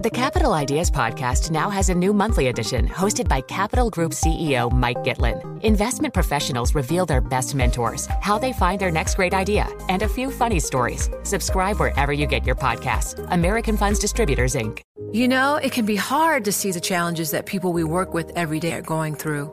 The Capital Ideas Podcast now has a new monthly edition hosted by Capital Group CEO Mike Gitlin. Investment professionals reveal their best mentors, how they find their next great idea, and a few funny stories. Subscribe wherever you get your podcasts. American Funds Distributors, Inc. You know, it can be hard to see the challenges that people we work with every day are going through.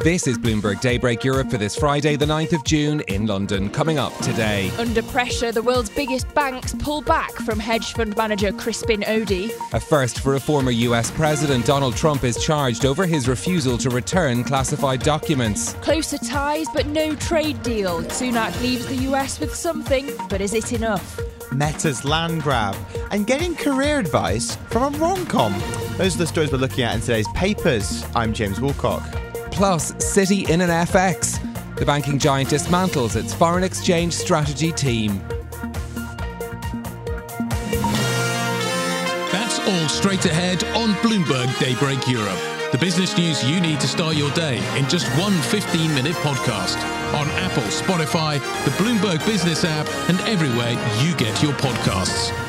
This is Bloomberg Daybreak Europe for this Friday, the 9th of June in London. Coming up today. Under pressure, the world's biggest banks pull back from hedge fund manager Crispin Odey. A first for a former US president. Donald Trump is charged over his refusal to return classified documents. Closer ties, but no trade deal. Sunak leaves the US with something, but is it enough? Meta's land grab, and getting career advice from a rom com. Those are the stories we're looking at in today's papers. I'm James Woolcock. Plus, Citi in an FX. The banking giant dismantles its foreign exchange strategy team. That's all straight ahead on Bloomberg Daybreak Europe. The business news you need to start your day in just one 15 minute podcast on Apple, Spotify, the Bloomberg Business app, and everywhere you get your podcasts.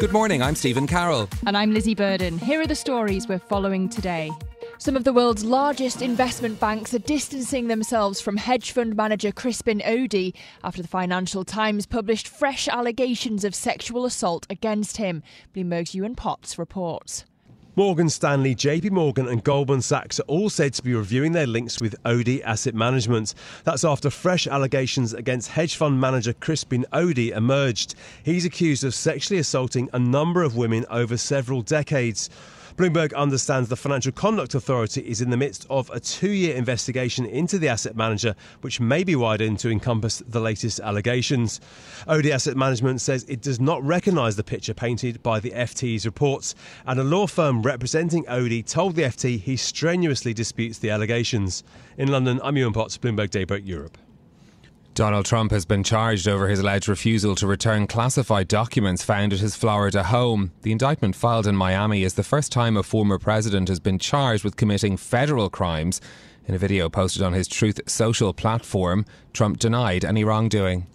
Good morning, I'm Stephen Carroll. And I'm Lizzie Burden. Here are the stories we're following today. Some of the world's largest investment banks are distancing themselves from hedge fund manager Crispin Odey after the Financial Times published fresh allegations of sexual assault against him. Bloomberg's Ewan Potts reports. Morgan Stanley, JP Morgan, and Goldman Sachs are all said to be reviewing their links with Odey Asset Management. That's after fresh allegations against hedge fund manager Crispin Odey emerged. He's accused of sexually assaulting a number of women over several decades. Bloomberg understands the Financial Conduct Authority is in the midst of a two year investigation into the asset manager, which may be widened to encompass the latest allegations. Odey Asset Management says it does not recognise the picture painted by the FT's reports, and a law firm representing Odey told the FT he strenuously disputes the allegations. In London, I'm Ewan Potts, Bloomberg Daybreak Europe. Donald Trump has been charged over his alleged refusal to return classified documents found at his Florida home. The indictment filed in Miami is the first time a former president has been charged with committing federal crimes. In a video posted on his Truth Social platform, Trump denied any wrongdoing.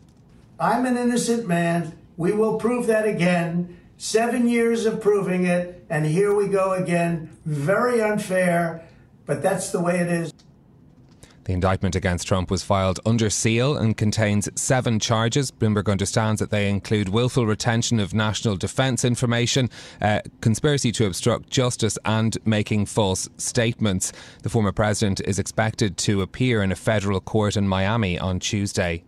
I'm an innocent man. We will prove that again. Seven years of proving it, and here we go again. Very unfair, but that's the way it is. The indictment against Trump was filed under seal and contains seven charges. Bloomberg understands that they include willful retention of national defence information, uh, conspiracy to obstruct justice, and making false statements. The former president is expected to appear in a federal court in Miami on Tuesday.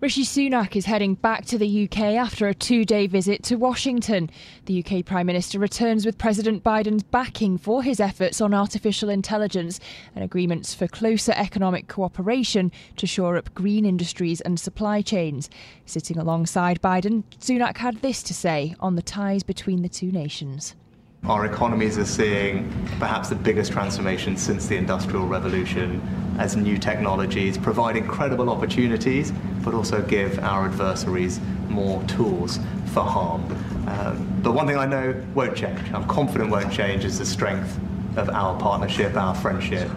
Rishi Sunak is heading back to the UK after a two day visit to Washington. The UK Prime Minister returns with President Biden's backing for his efforts on artificial intelligence and agreements for closer economic cooperation to shore up green industries and supply chains. Sitting alongside Biden, Sunak had this to say on the ties between the two nations. Our economies are seeing perhaps the biggest transformation since the Industrial Revolution as new technologies provide incredible opportunities, but also give our adversaries more tools for harm. Um, but one thing I know won't change, I'm confident won't change, is the strength of our partnership, our friendship.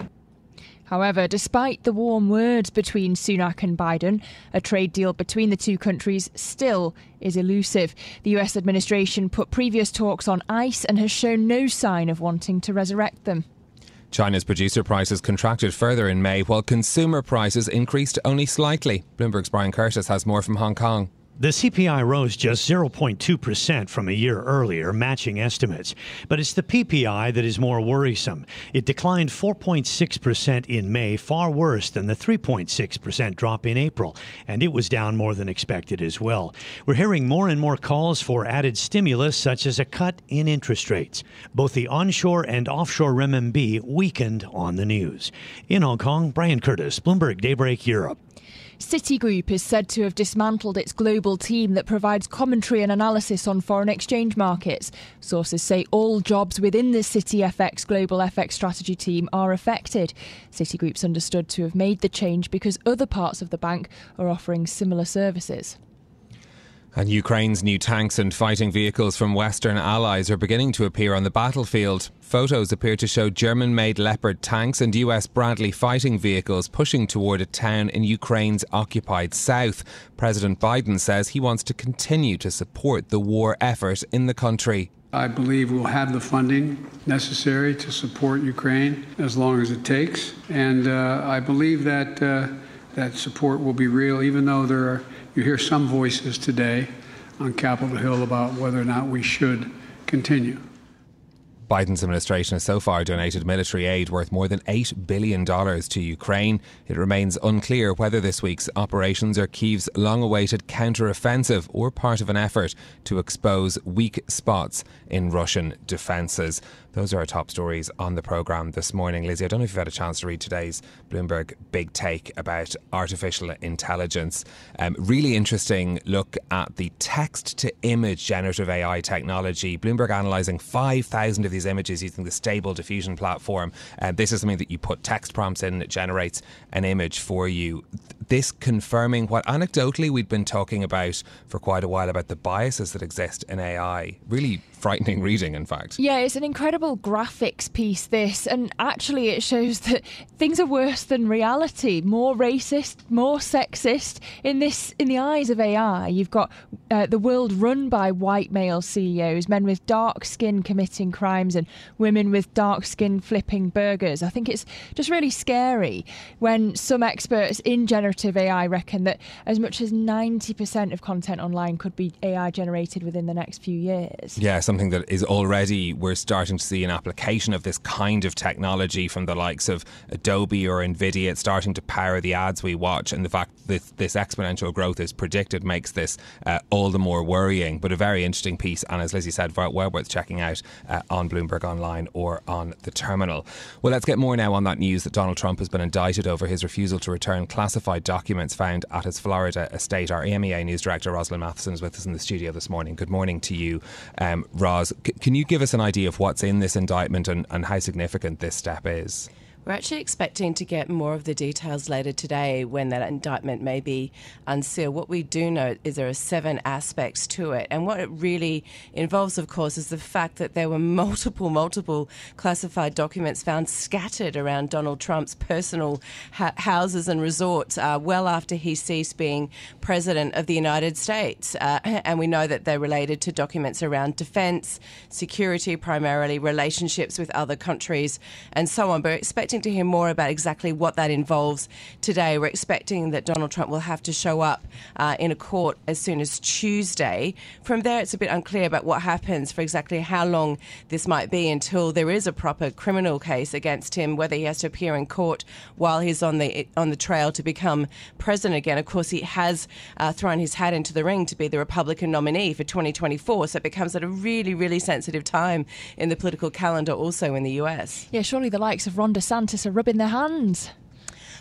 However, despite the warm words between Sunak and Biden, a trade deal between the two countries still is elusive. The US administration put previous talks on ice and has shown no sign of wanting to resurrect them. China's producer prices contracted further in May, while consumer prices increased only slightly. Bloomberg's Brian Curtis has more from Hong Kong. The CPI rose just 0.2% from a year earlier, matching estimates. But it's the PPI that is more worrisome. It declined 4.6% in May, far worse than the 3.6% drop in April, and it was down more than expected as well. We're hearing more and more calls for added stimulus, such as a cut in interest rates. Both the onshore and offshore renminbi weakened on the news. In Hong Kong, Brian Curtis, Bloomberg Daybreak Europe. Citigroup is said to have dismantled its global team that provides commentary and analysis on foreign exchange markets. Sources say all jobs within the Citi FX Global FX Strategy team are affected. Citigroup's understood to have made the change because other parts of the bank are offering similar services. And Ukraine's new tanks and fighting vehicles from Western allies are beginning to appear on the battlefield. Photos appear to show German made Leopard tanks and US Bradley fighting vehicles pushing toward a town in Ukraine's occupied south. President Biden says he wants to continue to support the war effort in the country. I believe we'll have the funding necessary to support Ukraine as long as it takes. And uh, I believe that uh, that support will be real, even though there are you hear some voices today on Capitol Hill about whether or not we should continue. Biden's administration has so far donated military aid worth more than $8 billion to Ukraine. It remains unclear whether this week's operations are Kyiv's long awaited counter-offensive or part of an effort to expose weak spots in Russian defences. Those are our top stories on the programme this morning. Lizzie, I don't know if you've had a chance to read today's Bloomberg Big Take about artificial intelligence. Um, really interesting look at the text to image generative AI technology. Bloomberg analysing 5,000 of these images using the Stable Diffusion platform. Uh, this is something that you put text prompts in, it generates an image for you. This confirming what anecdotally we'd been talking about for quite a while about the biases that exist in AI. Really frightening reading, in fact. Yeah, it's an incredible graphics piece, this, and actually it shows that things are worse than reality. More racist, more sexist in this, in the eyes of AI. You've got uh, the world run by white male CEOs, men with dark skin committing crimes, and women with dark skin flipping burgers. I think it's just really scary when some experts in generative AI reckon that as much as 90% of content online could be AI generated within the next few years. Yeah, something that is already we're starting to see an application of this kind of technology from the likes of Adobe or Nvidia. It's starting to power the ads we watch, and the fact that this exponential growth is predicted makes this uh, all the more worrying. But a very interesting piece, and as Lizzie said, well worth checking out uh, on Bloomberg Online or on the terminal. Well, let's get more now on that news that Donald Trump has been indicted over his refusal to return classified documents found at his Florida estate. Our EMEA news director Rosalind Matheson is with us in the studio this morning. Good morning to you. Um, c- can you give us an idea of what's in this indictment and, and how significant this step is? We're actually expecting to get more of the details later today when that indictment may be unsealed. What we do know is there are seven aspects to it. And what it really involves, of course, is the fact that there were multiple, multiple classified documents found scattered around Donald Trump's personal ha- houses and resorts uh, well after he ceased being president of the United States. Uh, and we know that they're related to documents around defense, security primarily, relationships with other countries, and so on. But we're expecting to hear more about exactly what that involves today. We're expecting that Donald Trump will have to show up uh, in a court as soon as Tuesday. From there, it's a bit unclear about what happens for exactly how long this might be until there is a proper criminal case against him, whether he has to appear in court while he's on the on the trail to become president again. Of course, he has uh, thrown his hat into the ring to be the Republican nominee for 2024, so it becomes at a really, really sensitive time in the political calendar, also in the US. Yeah, surely the likes of Ron DeSantis are rubbing their hands.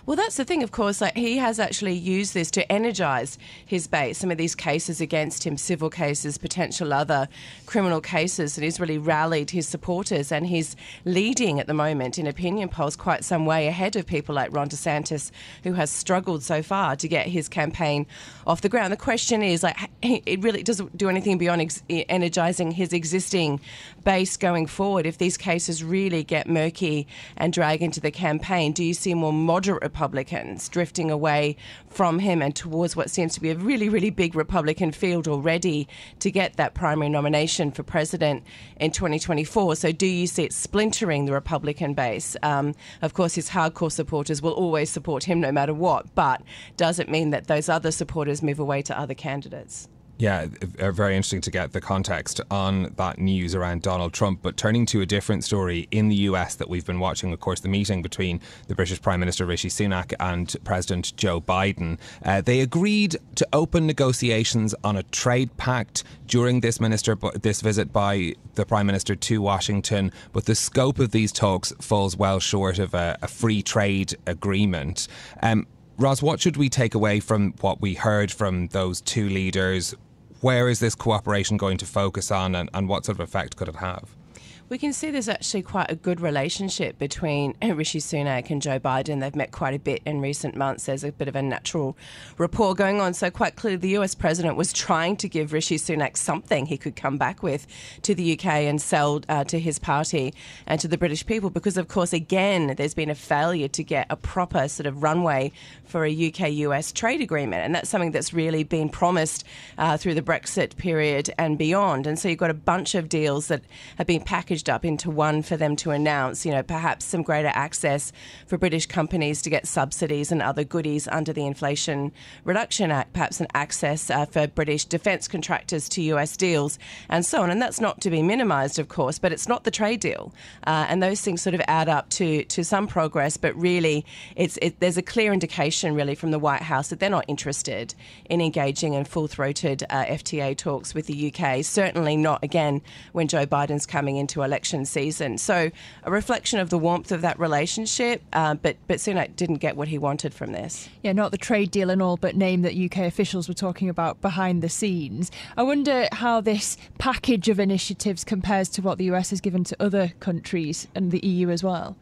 Well, that's the thing, of course. Like he has actually used this to energise his base. Some of these cases against him, civil cases, potential other criminal cases, and he's really rallied his supporters. And he's leading at the moment in opinion polls quite some way ahead of people like Ron DeSantis, who has struggled so far to get his campaign off the ground. The question is, like, it really doesn't do anything beyond ex- energising his existing base going forward. If these cases really get murky and drag into the campaign, do you see more moderate Republicans drifting away from him and towards what seems to be a really, really big Republican field already to get that primary nomination for president in 2024? So, do you see it splintering the Republican base? Um, of course, his hardcore supporters will always support him no matter what, but does it mean that those other supporters move away to other candidates? Yeah, very interesting to get the context on that news around Donald Trump. But turning to a different story in the US that we've been watching, of course, the meeting between the British Prime Minister Rishi Sunak and President Joe Biden. Uh, they agreed to open negotiations on a trade pact during this minister this visit by the Prime Minister to Washington. But the scope of these talks falls well short of a, a free trade agreement. Um, Roz, what should we take away from what we heard from those two leaders? Where is this cooperation going to focus on and, and what sort of effect could it have? We can see there's actually quite a good relationship between Rishi Sunak and Joe Biden. They've met quite a bit in recent months. There's a bit of a natural rapport going on. So, quite clearly, the US president was trying to give Rishi Sunak something he could come back with to the UK and sell uh, to his party and to the British people. Because, of course, again, there's been a failure to get a proper sort of runway for a UK US trade agreement. And that's something that's really been promised uh, through the Brexit period and beyond. And so, you've got a bunch of deals that have been packaged packaged up into one for them to announce, you know, perhaps some greater access for British companies to get subsidies and other goodies under the Inflation Reduction Act, perhaps an access uh, for British defence contractors to US deals, and so on. And that's not to be minimised, of course, but it's not the trade deal. Uh, and those things sort of add up to, to some progress, but really, it's, it, there's a clear indication, really, from the White House that they're not interested in engaging in full throated uh, FTA talks with the UK. Certainly not, again, when Joe Biden's coming into a election season. So a reflection of the warmth of that relationship, uh, but but Sunak didn't get what he wanted from this. Yeah, not the trade deal and all, but name that UK officials were talking about behind the scenes. I wonder how this package of initiatives compares to what the US has given to other countries and the EU as well.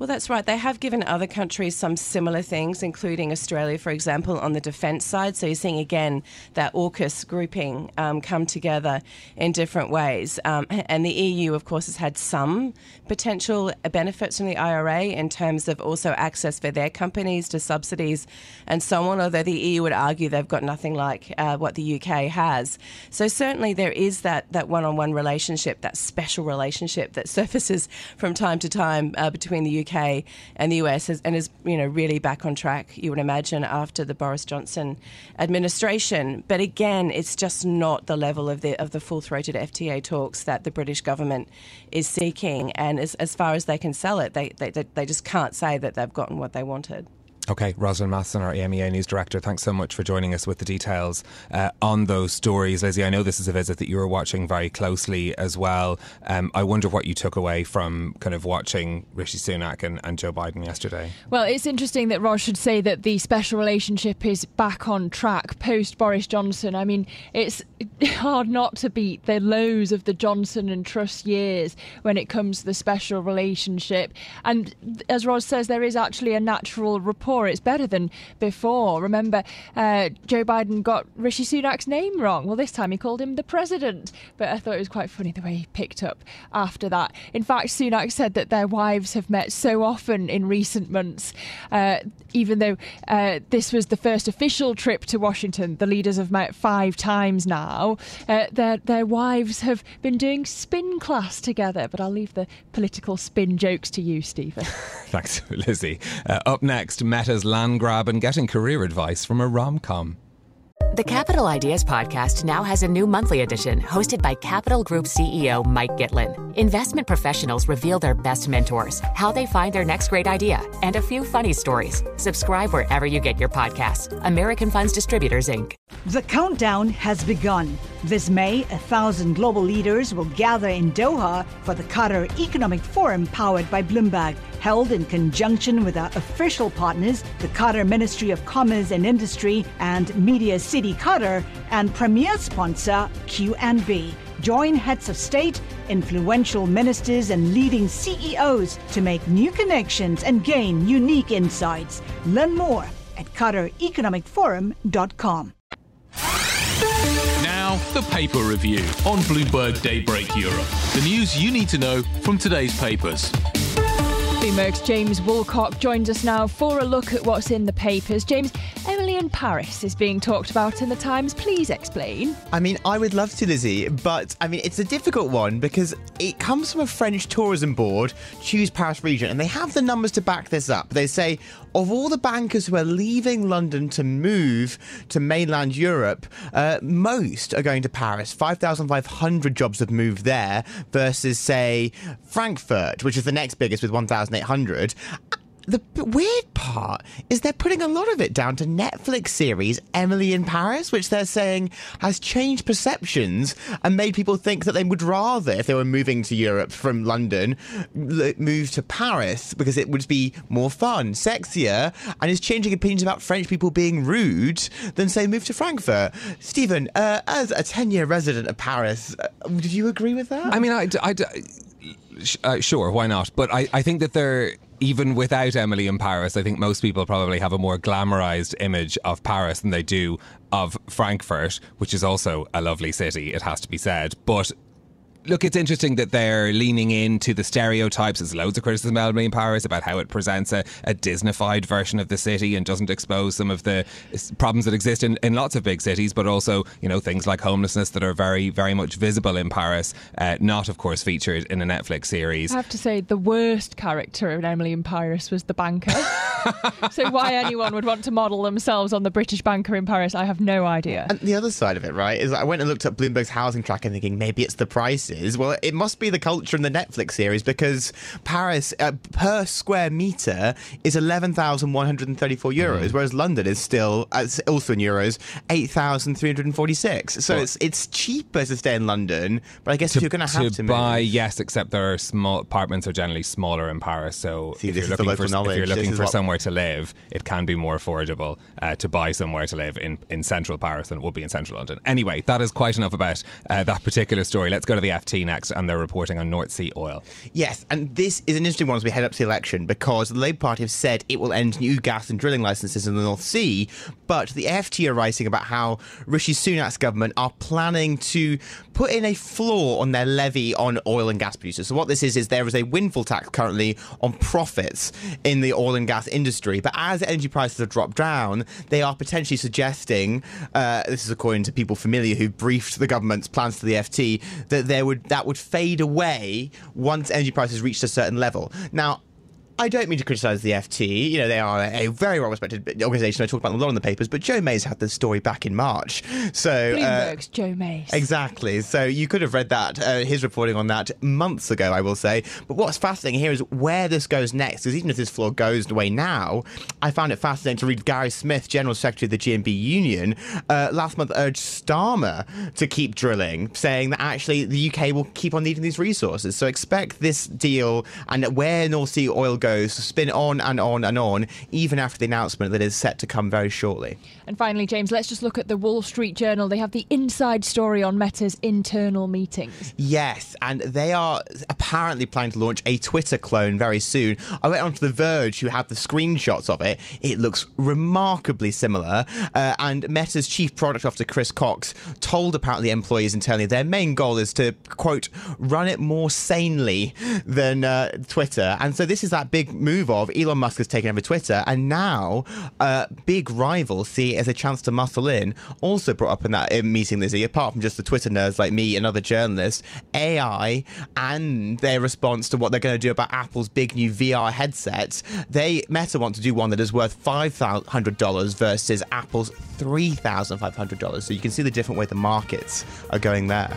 Well, that's right. They have given other countries some similar things, including Australia, for example, on the defence side. So you're seeing again that AUKUS grouping um, come together in different ways. Um, and the EU, of course, has had some potential benefits from the IRA in terms of also access for their companies to subsidies and so on, although the EU would argue they've got nothing like uh, what the UK has. So certainly there is that, that one on one relationship, that special relationship that surfaces from time to time uh, between the UK UK and the US has, and is you know really back on track. You would imagine after the Boris Johnson administration, but again, it's just not the level of the of the full throated FTA talks that the British government is seeking. And as, as far as they can sell it, they, they they just can't say that they've gotten what they wanted. Okay, Rosalind Matheson, our EMEA News Director, thanks so much for joining us with the details uh, on those stories. Lizzie, I know this is a visit that you were watching very closely as well. Um, I wonder what you took away from kind of watching Rishi Sunak and, and Joe Biden yesterday. Well, it's interesting that Ros should say that the special relationship is back on track post Boris Johnson. I mean, it's hard not to beat the lows of the Johnson and Truss years when it comes to the special relationship. And as Ros says, there is actually a natural rapport it's better than before. Remember, uh, Joe Biden got Rishi Sunak's name wrong. Well, this time he called him the president. But I thought it was quite funny the way he picked up after that. In fact, Sunak said that their wives have met so often in recent months, uh, even though uh, this was the first official trip to Washington. The leaders have met five times now. Uh, their their wives have been doing spin class together. But I'll leave the political spin jokes to you, Stephen. Thanks, Lizzie. Uh, up next, Meta's land grab and getting career advice from a rom com. The Capital Ideas Podcast now has a new monthly edition hosted by Capital Group CEO Mike Gitlin. Investment professionals reveal their best mentors, how they find their next great idea, and a few funny stories. Subscribe wherever you get your podcasts. American Funds Distributors, Inc. The countdown has begun. This May, a thousand global leaders will gather in Doha for the Qatar Economic Forum powered by Bloomberg, held in conjunction with our official partners, the Qatar Ministry of Commerce and Industry and Media City Qatar, and premier sponsor QNB. Join heads of state, influential ministers, and leading CEOs to make new connections and gain unique insights. Learn more at QatarEconomicForum.com. Now, the paper review on Bloomberg Daybreak Europe. The news you need to know from today's papers. Bloomberg's James Woolcock joins us now for a look at what's in the papers. James, Emily in Paris is being talked about in the Times. Please explain. I mean, I would love to, Lizzie, but I mean, it's a difficult one because it comes from a French tourism board, Choose Paris Region, and they have the numbers to back this up. They say of all the bankers who are leaving London to move to mainland Europe, uh, most are going to Paris. 5,500 jobs have moved there versus, say, Frankfurt, which is the next biggest with 1,800 the weird part is they're putting a lot of it down to Netflix series Emily in Paris, which they're saying has changed perceptions and made people think that they would rather, if they were moving to Europe from London, move to Paris because it would be more fun, sexier, and is changing opinions about French people being rude than, say, move to Frankfurt. Stephen, uh, as a 10 year resident of Paris, uh, did you agree with that? I mean, I. I uh, sure, why not? But I, I think that they're even without Emily in Paris, I think most people probably have a more glamorized image of Paris than they do of Frankfurt, which is also a lovely city, it has to be said. But look, it's interesting that they're leaning into the stereotypes. There's loads of criticism of Emily in Paris about how it presents a, a Disneyfied version of the city and doesn't expose some of the problems that exist in, in lots of big cities, but also, you know, things like homelessness that are very, very much visible in Paris, uh, not, of course, featured in a Netflix series. I have to say, the worst character in Emily in Paris was the banker. so why anyone would want to model themselves on the British banker in Paris, I have no idea. And the other side of it, right, is I went and looked at Bloomberg's housing tracker thinking maybe it's the prices. Well, it must be the culture in the Netflix series because Paris uh, per square meter is 11,134 euros, mm. whereas London is still uh, also in euros 8,346. So well, it's it's cheaper to stay in London, but I guess to, you're going to have to buy. Move. Yes, except there are small apartments are generally smaller in Paris. So See, if, you're looking for, if you're looking for somewhere to live, it can be more affordable uh, to buy somewhere to live in, in central Paris than it would be in central London. Anyway, that is quite enough about uh, that particular story. Let's go to the FT next, and they're reporting on North Sea oil. Yes, and this is an interesting one as we head up to the election because the Labour Party have said it will end new gas and drilling licenses in the North Sea, but the FT are writing about how Rishi Sunak's government are planning to put in a floor on their levy on oil and gas producers. So what this is is there is a windfall tax currently on profits in the oil and gas industry, but as energy prices have dropped down, they are potentially suggesting, uh, this is according to people familiar who briefed the government's plans to the FT, that there would that would fade away once energy prices reached a certain level. Now, I don't mean to criticise the FT. You know, they are a very well respected organisation. I talk about them a lot in the papers, but Joe May's had this story back in March. So uh, Bloomberg's uh, Jo May. Exactly. So you could have read that, uh, his reporting on that months ago, I will say. But what's fascinating here is where this goes next. Because even if this floor goes away now, I found it fascinating to read Gary Smith, General Secretary of the GMB Union, uh, last month urged Starmer to keep drilling, saying that actually the UK will keep on needing these resources. So expect this deal and where North Sea oil goes goes spin on and on and on, even after the announcement that is set to come very shortly. And finally, James, let's just look at the Wall Street Journal. They have the inside story on Meta's internal meetings. Yes, and they are apparently planning to launch a Twitter clone very soon. I went onto The Verge, who had the screenshots of it. It looks remarkably similar. Uh, and Meta's chief product officer, Chris Cox, told apparently employees internally their main goal is to, quote, run it more sanely than uh, Twitter. And so this is that big big move of Elon Musk has taken over Twitter, and now uh, big rival see it as a chance to muscle in. Also brought up in that meeting, Lizzie, apart from just the Twitter nerds like me and other journalists, AI and their response to what they're going to do about Apple's big new VR headsets. They Meta want to do one that is worth five hundred dollars versus Apple's three thousand five hundred dollars. So you can see the different way the markets are going there.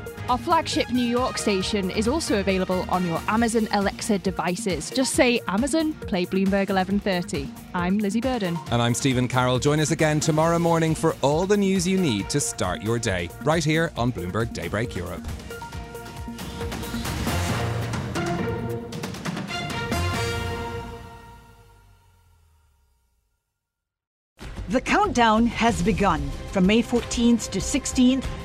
Our flagship New York station is also available on your Amazon Alexa devices. Just say Amazon, play Bloomberg 1130. I'm Lizzie Burden. And I'm Stephen Carroll. Join us again tomorrow morning for all the news you need to start your day, right here on Bloomberg Daybreak Europe. The countdown has begun. From May 14th to 16th,